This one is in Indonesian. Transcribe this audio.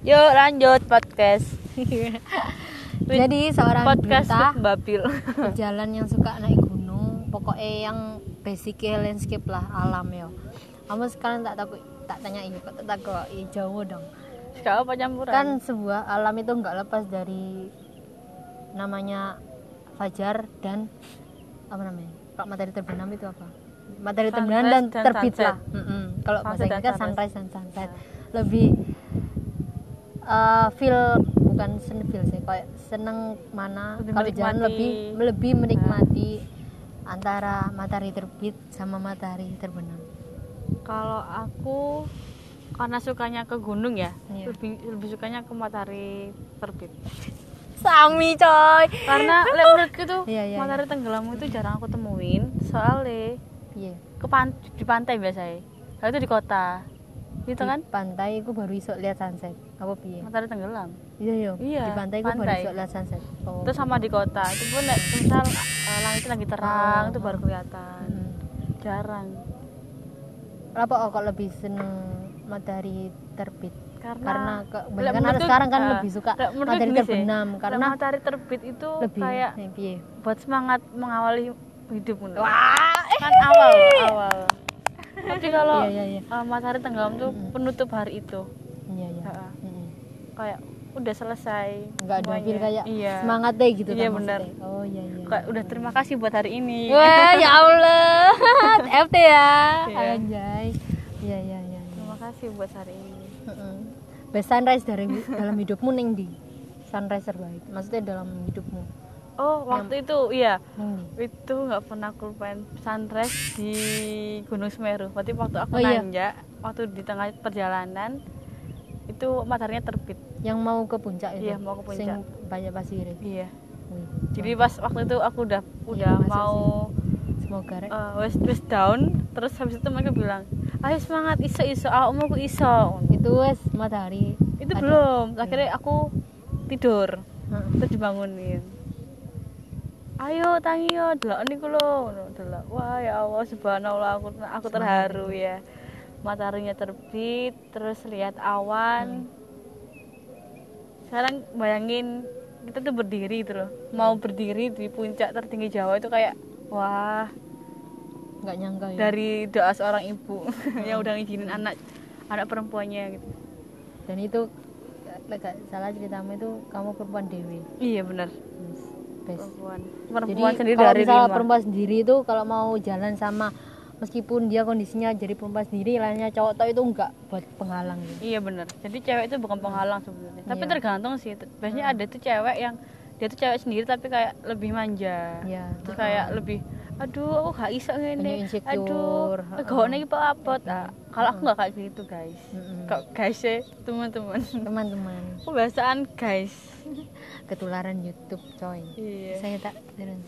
Yuk lanjut podcast. Jadi seorang podcast with Babil. jalan yang suka naik gunung, pokoknya yang basic landscape lah alam ya. Kamu sekarang tak takut tak tanya ini kok tak takut jauh dong. Kau apa campuran? Kan sebuah alam itu nggak lepas dari namanya fajar dan apa namanya? Kalau matahari terbenam itu apa? Matahari Sunrise terbenam dan, dan terbit sunset. lah. Mm-mm. Kalau bahasa Inggris kan sunrise. sunrise dan sunset. Lebih eh, feel bukan sen feel sih kayak seneng mana kalau jalan lebih lebih menikmati antara matahari terbit sama matahari terbenam. Kalau aku karena sukanya ke gunung ya, Iya. lebih lebih sukanya ke matahari terbit. Sami coy. Karena menurutku tuh Iya, iya, matahari tenggelam itu jarang aku temuin, soalnya Iya. ke pan- di pantai biasanya. Kalau itu di kota, gitu Di kan? pantai aku baru iso lihat sunset. Apa piye? Matahari tenggelam. Iya iya. Iya, Di pantai baru pantai. iso lihat sunset. Oh. Itu sama di kota. Itu pun lek misal eh, langit lagi terang, Oh. itu baru kelihatan. Mm. Jarang. Apa oh, kok lebih seneng matahari terbit? Karena, Karena ke, banyak kan sekarang kan ah, lebih suka matahari sih, terbenam lek karena matahari terbit itu lebih kayak eh, piye? buat semangat mengawali hidup menurut. Wah, kan awal awal tapi kalau Iya, iya, iya. uh, matahari tenggelam tuh Mm-mm. penutup hari itu iya iya. Kayak udah selesai Nggak ada feel kayak iya semangat deh gitu Iya, kan benar. Oh iya iya. kayak udah terima kasih buat hari ini Wah, ya Allah. FT ya. Iya. Anjay. Iya iya iya. iya. terima kasih buat hari ini. Best sunrise dari dalam hidupmu ning di sunrise terbaik. Maksudnya dalam hidupmu. oh waktu itu iya di. itu nggak pernah aku lupain sunrise di Gunung Semeru berarti waktu aku Oh, iya. nanjak waktu di tengah perjalanan itu mataharinya terbit. Yang mau ke puncak itu. Iya, mau ke puncak. Sing banyak pasir. iya. Wih, jadi pas waktu itu aku udah udah masuk mau semoga rek. uh, west west down. Terus habis itu mereka bilang ayo semangat iso iso. Aku mau aku iso. Itu wes matahari. itu ada. belum. Akhirnya aku tidur. Heeh. terus dibangunin. Ayo tangi yo delok niku lho. Delok. Wah ya Allah subhanallah. Aku aku terharu ya mataharinya terbit terus lihat awan sekarang bayangin kita tuh berdiri gitu loh mau berdiri di puncak tertinggi Jawa itu kayak wah nggak nyangka ya. dari doa seorang ibu yang udah ngizinin anak anak perempuannya gitu Dan itu gak salah ceritamu itu kamu perempuan dewi. iya benar Yes. Best. perempuan Jadi perempuan sendiri kalau dari misalnya perempuan sendiri itu kalau mau jalan sama meskipun dia kondisinya jadi perempuan sendiri lainnya cowok toh itu enggak buat penghalang gitu. iya benar jadi cewek itu bukan penghalang sebenarnya. Tapi Iya. tergantung sih. Biasanya ada tuh cewek yang dia tuh cewek sendiri tapi kayak lebih manja. Iya. terus kayak lebih aduh aku gak iso Punya ngene aduh gak nih apa apa? Nah, kalau aku nggak kayak gitu guys. Mm-mm. kok guys ya teman-teman. Teman-teman, kebiasaan guys. Ketularan YouTube coy. iya. Saya tak turun.